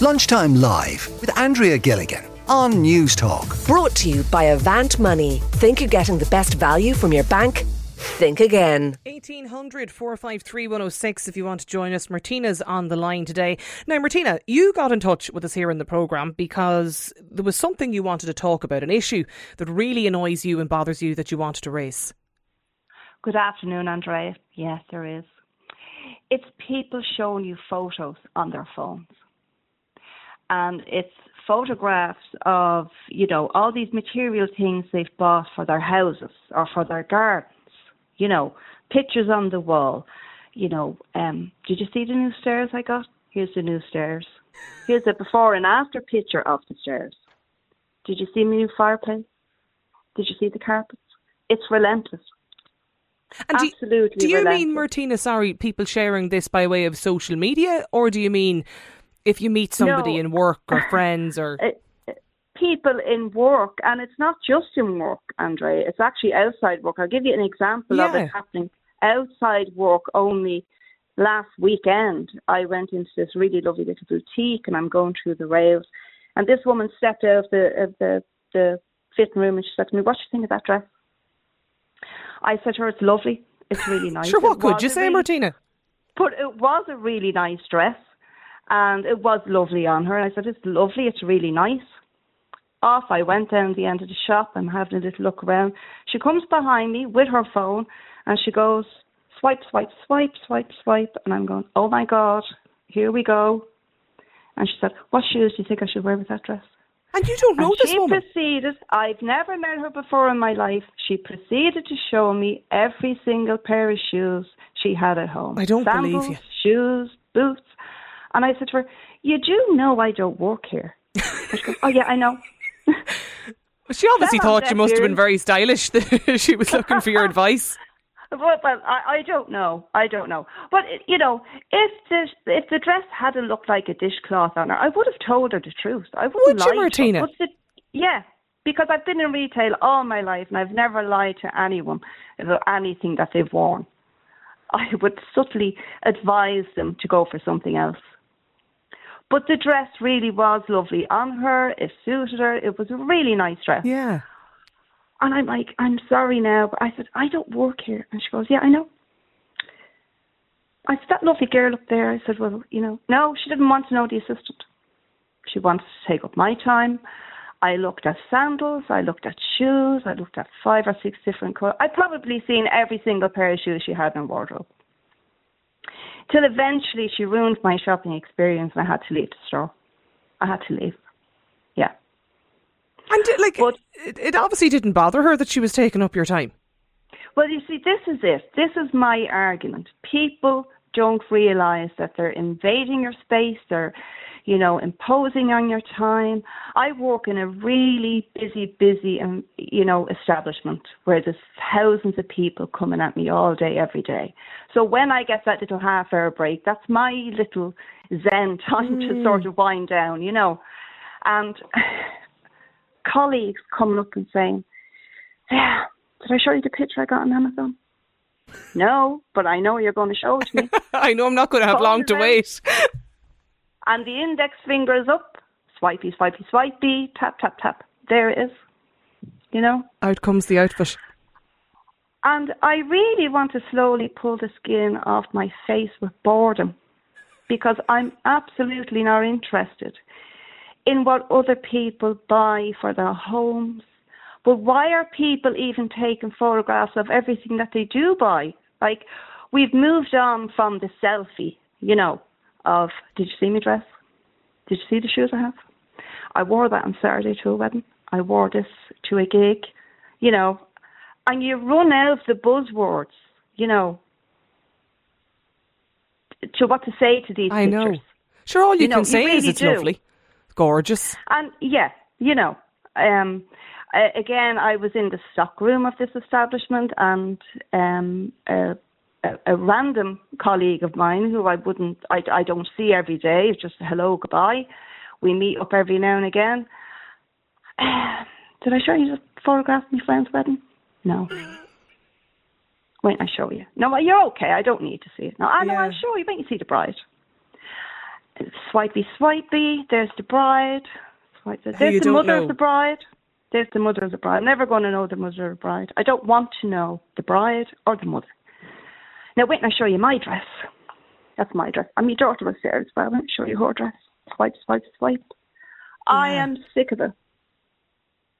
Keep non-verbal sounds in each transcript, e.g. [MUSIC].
Lunchtime Live with Andrea Gilligan on Newstalk. Brought to you by Avant Money. Think you're getting the best value from your bank? Think again. 1800 453 106 if you want to join us. Martina's on the line today. Now, Martina, you got in touch with us here in the programme because there was something you wanted to talk about, an issue that really annoys you and bothers you that you wanted to raise. Good afternoon, Andrea. Yes, there is. It's people showing you photos on their phones. And it's photographs of, you know, all these material things they've bought for their houses or for their gardens you know, pictures on the wall. You know, um, did you see the new stairs I got? Here's the new stairs. Here's a before and after picture of the stairs. Did you see my new fireplace? Did you see the carpets? It's relentless. And Absolutely. Do you, do you mean, Martina, sorry, people sharing this by way of social media, or do you mean if you meet somebody No. in work or friends or. [LAUGHS] Uh, people in work, and it's not just in work, Andre. It's actually outside work. I'll give you an example of it happening outside work only. Last weekend, I went into this really lovely little boutique, and I'm going through the rails, and this woman stepped out of the of the the fitting room, and she said to me, "What do you think of that dress?" I said to her, "It's lovely. It's really [LAUGHS] nice." Sure, what could you say, really- Martina? but it was a really nice dress and it was lovely on her. And I said, It's lovely, it's really nice. Off I went down the end of the shop. I'm having a little look around. She comes behind me with her phone and she goes, Swipe, swipe, swipe, swipe, swipe. And I'm going, Oh my God, here we go. And she said, What shoes do you think I should wear with that dress? And you don't know and this she woman. proceeded, I've never met her before in my life. She proceeded to show me every single pair of shoes she had at home. I don't believe you. Shoes, boots. And I said to her, You do know I don't work here. [LAUGHS] She goes, Oh, yeah, I know. She obviously thought you must have been very stylish. [LAUGHS] she was looking for your [LAUGHS] advice. But, but I, I don't know. I don't know. But you know, if the if the dress hadn't looked like a dishcloth on her, I would have told her the truth. I wouldn't Would you, lie to her. Martina? The, yeah, because I've been in retail all my life and I've never lied to anyone about anything that they've worn. I would subtly advise them to go for something else. But the dress really was lovely on her. It suited her. It was a really nice dress. Yeah. And I'm like, I'm sorry now, but I said, I don't work here. And she goes, Yeah, I know. I said, That lovely girl up there. I said, Well, you know, no, she didn't want to know the assistant. She wanted to take up my time. I looked at sandals, I looked at shoes, I looked at five or six different colours. I'd probably seen every single pair of shoes she had in her wardrobe. Till eventually she ruined my shopping experience and I had to leave the store. I had to leave. Yeah. And it, like, But- it, it obviously didn't bother her that she was taking up your time. Well, you see, this is it. This is my argument. People don't realise that they're invading your space. They're, you know, imposing on your time. I work in a really busy, busy, um, you know, establishment where there's thousands of people coming at me all day, every day. So when I get that little half-hour break, that's my little zen time to sort of wind down, you know. And [SIGHS] colleagues coming up and saying, "Yeah, did I show you the picture I got on Amazon?" No, but I know you're going to show it to me. [LAUGHS] I know I'm not going to have long to out. wait. And the index finger is up. Swipey, swipey, swipey. Tap, tap, tap. There it is. You know? Out comes the outfit. And I really want to slowly pull the skin off my face with boredom because I'm absolutely not interested in what other people buy for their homes. But why are people even taking photographs of everything that they do buy? Like, we've moved on from the selfie, you know, of, did you see me dress? Did you see the shoes I have? I wore that on Saturday to a wedding. I wore this to a gig, you know, and you run out of the buzzwords, you know, to what to say to these I know. Sure, all you, You know, can you say is it's do. lovely, gorgeous. And yeah, you know, um, again, I was in the stock room of this establishment, and um, a, a, a random colleague of mine who I wouldn't, I, I don't see every day, it's just a hello, goodbye. We meet up every now and again. [SIGHS] Did I show you the photograph of my friend's wedding? No. Wait, I show you. No, you're okay. I don't need to see it. No, I know. Yeah. I'll show you. Wait, you see the bride. swipey, swipey. There's the bride. Swipe the- There's the mother know. of the bride. There's the mother of the bride. I'm never going to know the mother of the bride. I don't want to know the bride or the mother. Now wait, and I show you my dress. That's my dress. And my daughter was there as well. Me show you her dress. Swipe, swipe, swipe. I am sick of it.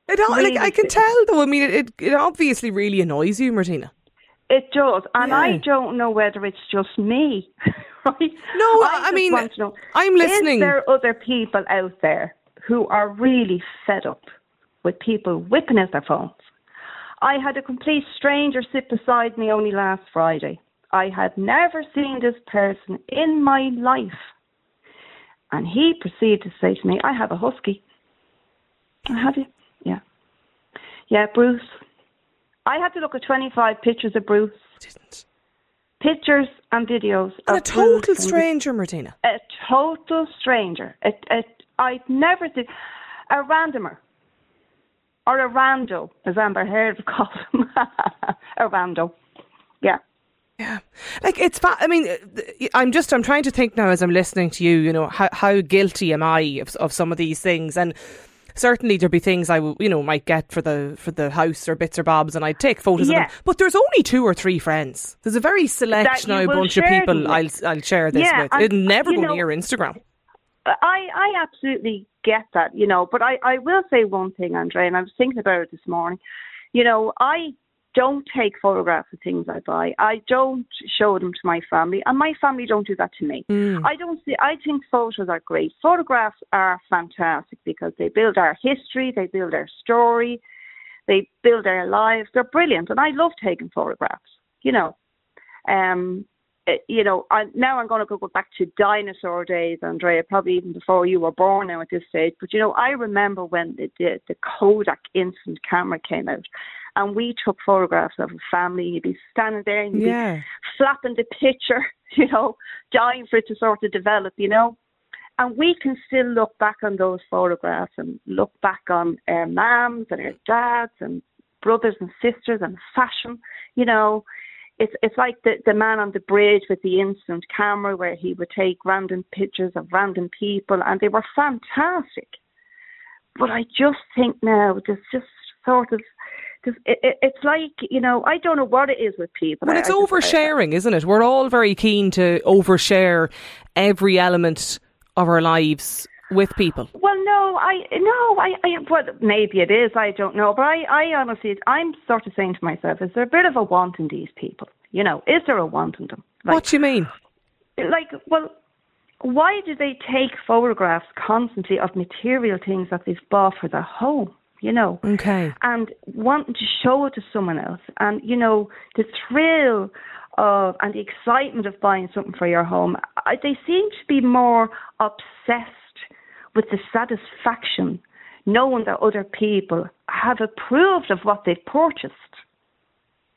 It, all- like, I can sick. tell, though. I mean, it, it, obviously really annoys you, Martina. It does, and I don't know whether it's just me. [LAUGHS] right? No, I just mean, I'm listening. Is there are other people out there who are really fed up with people whipping out their phones? I had a complete stranger sit beside me only last Friday. I had never seen this person in my life. And he proceeded to say to me, I have a husky. I have you? Yeah. Yeah, Bruce. I had to look at 25 pictures of Bruce, Didn't. pictures and videos And a total Bruce stranger, Martina. a total stranger. A, a, I'd never seen a randomer or a rando, as Amber Heard [LAUGHS] calls him. a rando. Yeah. Like it's. Fa- I mean, uh, I'm just. I'm trying to think now as I'm listening to you. You know, how how guilty am I of of some of these things? And certainly there'd be things I you know, might get for the for the house or bits or bobs, and I'd take photos Yeah. of them. But there's only two or three friends. There's a very select now bunch of people I'll. I'll share this Yeah, with. and, It'll never go know- near Instagram. I, I absolutely get that, you know, but I, I will say one thing, Andre, and I was thinking about it this morning. You know, I don't take photographs of things I buy. I don't show them to my family, and my family don't do that to me. I don't see. I think photos are great. Photographs are fantastic because they build our history, they build our story, they build our lives. They're brilliant, and I love taking photographs. You know, um, eh, you know, I, now I'm going to go back to dinosaur days, Andrea, probably even before you were born now at this stage. But, you know, I remember when the, the, the Kodak instant camera came out and we took photographs of a family. You'd be standing there and you'd Yeah. be flapping the picture, [LAUGHS] you know, dying for it to sort of develop, you know. And we can still look back on those photographs and look back on our mums and our dads and brothers and sisters and fashion, you know it's it's like the the man on the bridge with the instant camera where he would take random pictures of random people and they were fantastic. But I just think now there's just sort of there's, it, it, it's like you know I don't know what it is with people. Well, it's I I- oversharing, isn't it? We're all very keen to overshare every element of our lives with people. Well, no, I no, I, I well, maybe it is. I don't know, but I, I honestly, I'm sort of saying to myself, is there a bit of a want in these people? You know, is there a want in them? Like, what do you mean? like, well, why do they take photographs constantly of material things that they've bought for their home? You know, Okay. and wanting to show it to someone else, and you know, the thrill of and the excitement of buying something for your home. I, they seem to be more obsessed with the satisfaction knowing that other people have approved of what they've purchased.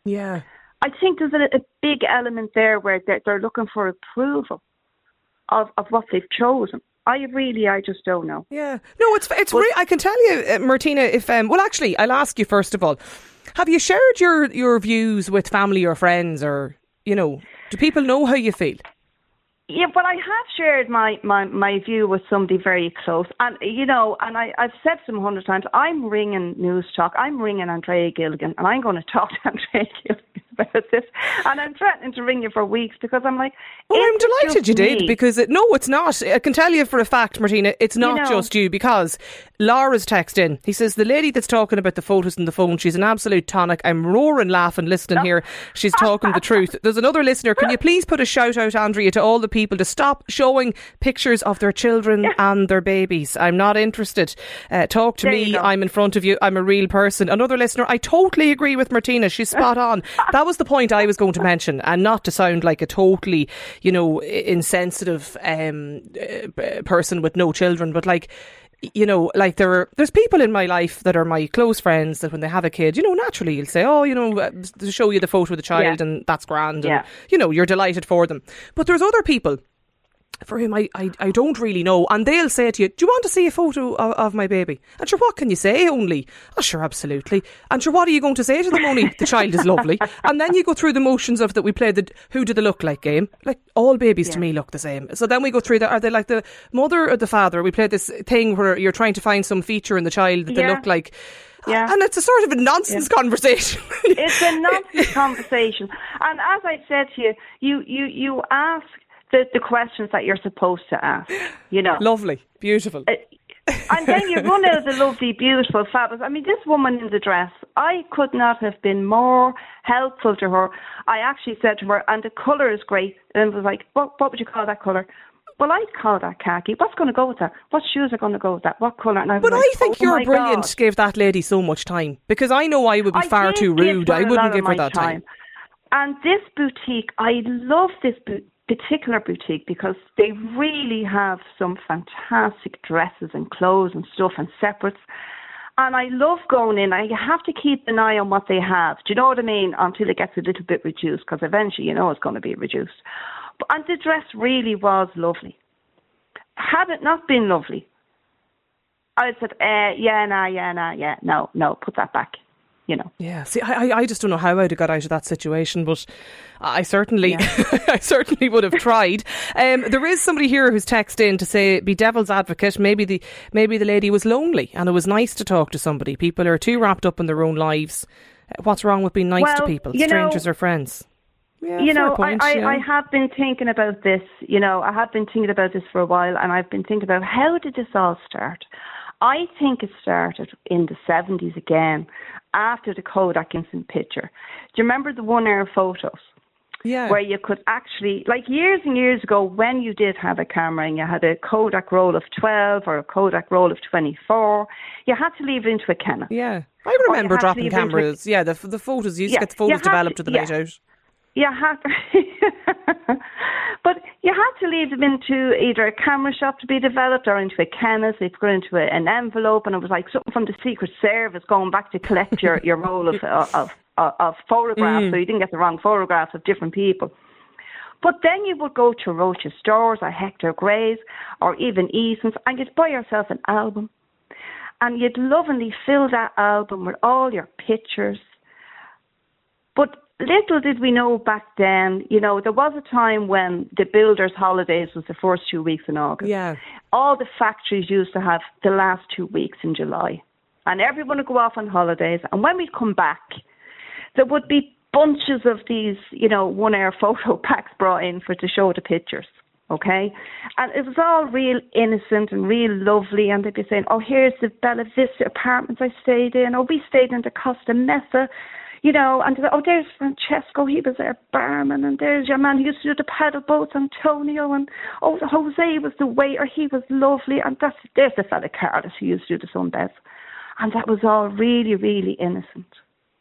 Yeah. I think there's a, a big element there where they're, they're looking for approval of, of what they've chosen. I really, I just don't know. Yeah. No, it's it's. Re- I can tell you, uh, Martina. If um, well, actually, I'll ask you first of all. Have you shared your your views with family or friends, or you know, do people know how you feel? Yeah, but I have shared my, my, my view with somebody very close. And, you know, and I, I've said to a hundred times, I'm ringing Newstalk, I'm ringing Andrea Gilligan, and I'm going [LAUGHS] to talk to Andrea Gilligan about this. And I'm threatening to ring you for weeks because I'm like, Well, I'm delighted you did because it, no, it's not. I can tell you for a fact, Martina, it's not know- just you because Laura's text in. He says the lady that's talking about the photos on the phone, she's an absolute tonic. I'm roaring laughing listening here. She's talking the truth. [LAUGHS] There's another listener. Can you please put a shout out, Andrea, to all the people to stop showing pictures of their children and their babies? I'm not interested. Uh, talk to There me. I'm in front of you. I'm a real person. Another listener. I totally agree with Martina. She's spot on. [LAUGHS] That was the point I was going to mention, and not to sound like a totally, you know, insensitive um, uh, person with no children, but like. You know, like there are, there's people in my life that are my close friends that when they have a kid, you know, naturally you'll say, oh, you know, uh, to show you the photo of the child Yeah. and that's grand, Yeah. and you know, you're delighted for them. But there's other people for whom I, I, I don't really know. And they'll say to you, Do you want to see a photo of, of my baby? And sure, what can you say only? Oh, sure, absolutely. And sure, what are you going to say to them only? The child is lovely. [LAUGHS] And then you go through the motions of that we play the Who Do They Look Like game. Like, all babies yeah. to me look the same. So then we go through that. Are they like the mother or the father? We play this thing where you're trying to find some feature in the child that yeah. they look like. Yeah. And it's a sort of a nonsense yeah. conversation. it's a [LAUGHS] nonsense conversation. And as I said to you, you, you, you ask the, the questions that you're supposed to ask. You know, lovely, beautiful. Uh, and then you run out of the lovely, beautiful, fabulous. I mean, this woman in the dress, I could not have been more helpful to her. I actually said to her, and the colour is great. And it was like, what, what would you call that colour? Well, I call that khaki. What's going to go with that? What shoes are going to go with that? What colour? And I but like, I think oh you're brilliant. God. Gave that lady so much time because I know I would be I far too rude. I wouldn't give her that time. time. And this boutique, I love this boutique particular boutique because they really have some fantastic dresses and clothes and stuff and separates. And I love going in. I have to keep an eye on what they have. Do you know what I mean? Until it gets a little bit reduced, because eventually you know it's going to be reduced. But, and the dress really was lovely. Had it not been lovely, I said, uh, yeah, nah, yeah, nah, yeah, no, no, put that back you know. Yeah, see, I, I just don't know how I'd have got out of that situation, but I certainly, yeah. [LAUGHS] I certainly would have tried. Um, there is somebody here who's texted in to say, be devil's advocate. Maybe the maybe the lady was lonely, and it was nice to talk to somebody. People are too wrapped up in their own lives. What's wrong with being nice well, to people, strangers know, or friends? Yeah, you know, point, I, I, yeah. I have been thinking about this. You know, I have been thinking about this for a while, and I've been thinking about how did this all start. I think it started in the 70s again, after the Kodak instant picture. Do you remember the one air photos? Yeah. Where you could actually, like years and years ago, when you did have a camera and you had a Kodak roll of 12 or a Kodak roll of 24, you had to leave it into a Canon. Yeah. I remember dropping cameras. A, yeah, the, the photos, you used yeah, to get the photos developed to, to the yeah. night out you had [LAUGHS] but you had to leave them into either a camera shop to be developed or into a Canon. They put into a, an envelope, and it was like something from the Secret Service going back to collect your, your roll of, [LAUGHS] of, of, of photographs, mm. so you didn't get the wrong photographs of different people. But then you would go to Roche's stores or Hector Grey's or even Eason's, and you'd buy yourself an album, and you'd lovingly fill that album with all your pictures. But little did we know back then, you know, there was a time when the builders' holidays was the first two weeks in August. Yeah. All the factories used to have the last two weeks in July. And everyone would go off on holidays. And when we'd come back, there would be bunches of these, you know, one air [LAUGHS] photo packs brought in for to show the pictures. Okay? And it was all real innocent and real lovely. And they'd be saying, oh, here's the Bella Vista apartments I stayed in. Oh, we stayed in the Costa Mesa you know, and oh, there's Francesco, he was their barman, and there's your man who used to do the paddle boats, Antonio, and oh, Jose was the waiter, he was lovely, and that's there's the fella Carlos who used to do the sunbeds, and that was all really, really innocent,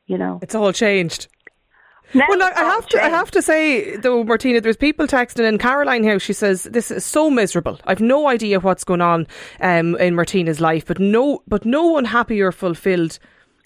you know. It's all changed. Now well, I, I have to. I have to say though, Martina, there's people texting in. Caroline House, she says this is so miserable. I've no idea what's going on um, in Martina's life, but no, but no one happy or fulfilled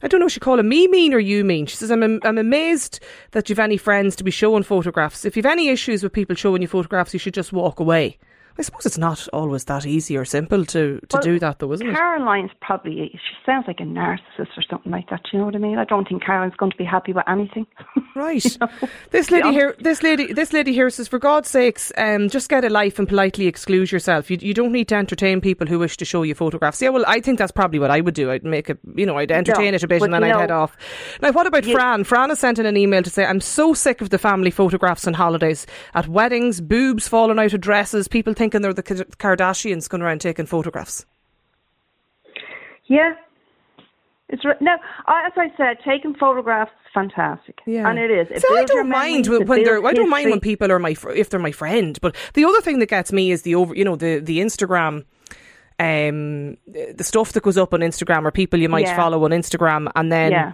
I don't know, she call it me mean or you mean. She says, I'm, I'm amazed that you've any friends to be showing photographs. If you've any issues with people showing you photographs, you should just walk away. I suppose it's not always that easy or simple to, to well, do that, though, isn't it? Caroline's probably, she sounds like a narcissist or something like that. you know what I mean? I don't think Caroline's going to be happy with anything. [LAUGHS] Right. you know? This lady here, this lady, this lady here says, for God's sakes, um, just get a life and politely exclude yourself. You, you don't need to entertain people who wish to show you photographs. Yeah, well, I think that's probably what I would do. I'd make a, you know, I'd entertain no, it a bit and then I'd head off. Now, what about Fran? Fran has sent in an email to say, I'm so sick of the family photographs and holidays at weddings, boobs falling out of dresses, people thinking they're the Kardashians going around taking photographs. Yeah. It's re- no, as I said, taking photographs is fantastic, yeah. and it is. so I don't mind when they're. I don't mind when people are my if they're my friend. But the other thing that gets me is the over. You know the the Instagram um, the stuff that goes up on Instagram or people you might yeah. follow on Instagram, and then yeah.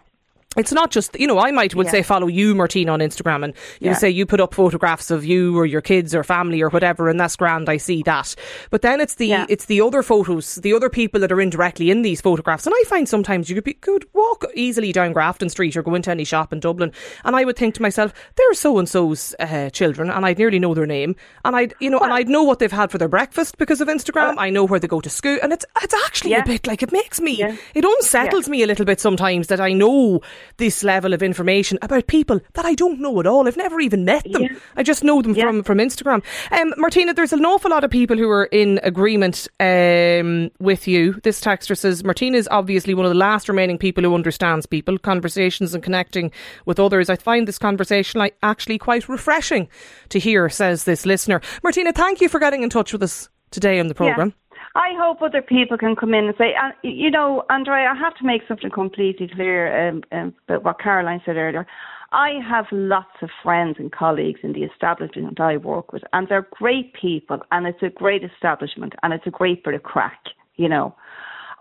It's not just you know I might would Yeah. say follow you Martine on Instagram and you Yeah. say you put up photographs of you or your kids or family or whatever and that's grand I see that but then it's the Yeah. it's the other photos the other people that are indirectly in these photographs and I find sometimes you could be could walk easily down Grafton Street or go into any shop in Dublin and I would think to myself they're so and so's uh, children and I'd nearly know their name and I'd you know and I'd know what they've had for their breakfast because of Instagram I know where they go to school and it's it's actually a bit like it makes me it unsettles me a little bit sometimes that I know this level of information about people that I don't know at all. I've never even met them. Yeah. I just know them Yeah. from, from Instagram. Um, Martina, there's an awful lot of people who are in agreement um, with you. This texter says Martina is obviously one of the last remaining people who understands people, conversations and connecting with others. I find this conversation like actually quite refreshing to hear, says this listener. Martina, thank you for getting in touch with us today on the programme. I hope other people can come in and say, and you know, Andrea, I have to make something completely clear um, um, about what Caroline said earlier. I have lots of friends and colleagues in the establishment I work with, and they're great people, and it's a great establishment, and it's a great bit of crack, you know.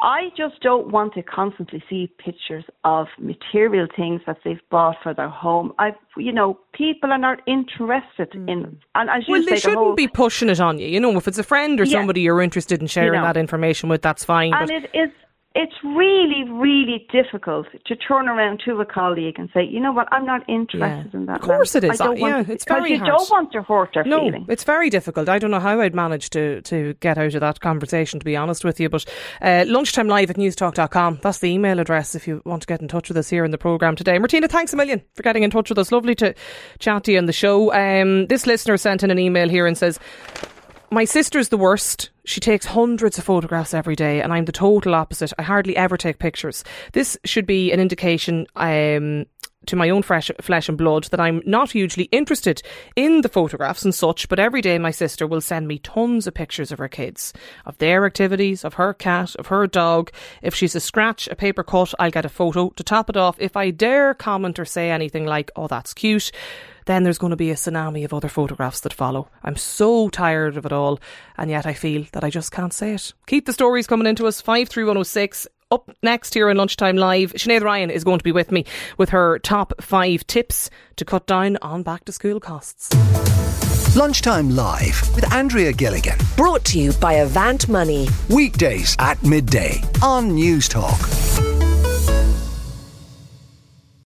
I just don't want to constantly see pictures of material things that they've bought for their home. I, you know, people are not interested in, mm. and as you Well, say, they the shouldn't whole, be pushing it on you. You know, if it's a friend or Yeah. somebody you're interested in sharing know. that information with, that's fine. And but it is it's really, really difficult to turn around to a colleague and say, you know what, I'm not interested Yeah. in that. Of course it is. I don't want yeah, to- it's because very you hard. don't want to hurt their no, feelings. it's very difficult. I don't know how I'd manage to, to get out of that conversation, to be honest with you. But uh, lunchtime live at newstalk.com. That's the email address if you want to get in touch with us here in the programme today. Martina, thanks a million for getting in touch with us. Lovely to chat to you on the show. Um, this listener sent in an email here and says, my sister's the worst. She takes hundreds of photographs every day, and I'm the total opposite. I hardly ever take pictures. This should be an indication um, to my own fresh, flesh and blood that I'm not hugely interested in the photographs and such, but every day my sister will send me tons of pictures of her kids, of their activities, of her cat, of her dog. If she's a scratch, a paper cut, I'll get a photo. To top it off, if I dare comment or say anything like, oh, that's cute, then there's going to be a tsunami of other photographs that follow. I'm so tired of it all, and yet I feel that I just can't say it. Keep the stories coming into us, 53106. Up next here on Lunchtime Live, Sinead Ryan is going to be with me with her top five tips to cut down on back to school costs. Lunchtime Live with Andrea Gilligan. Brought to you by Avant Money. Weekdays at midday on Newstalk.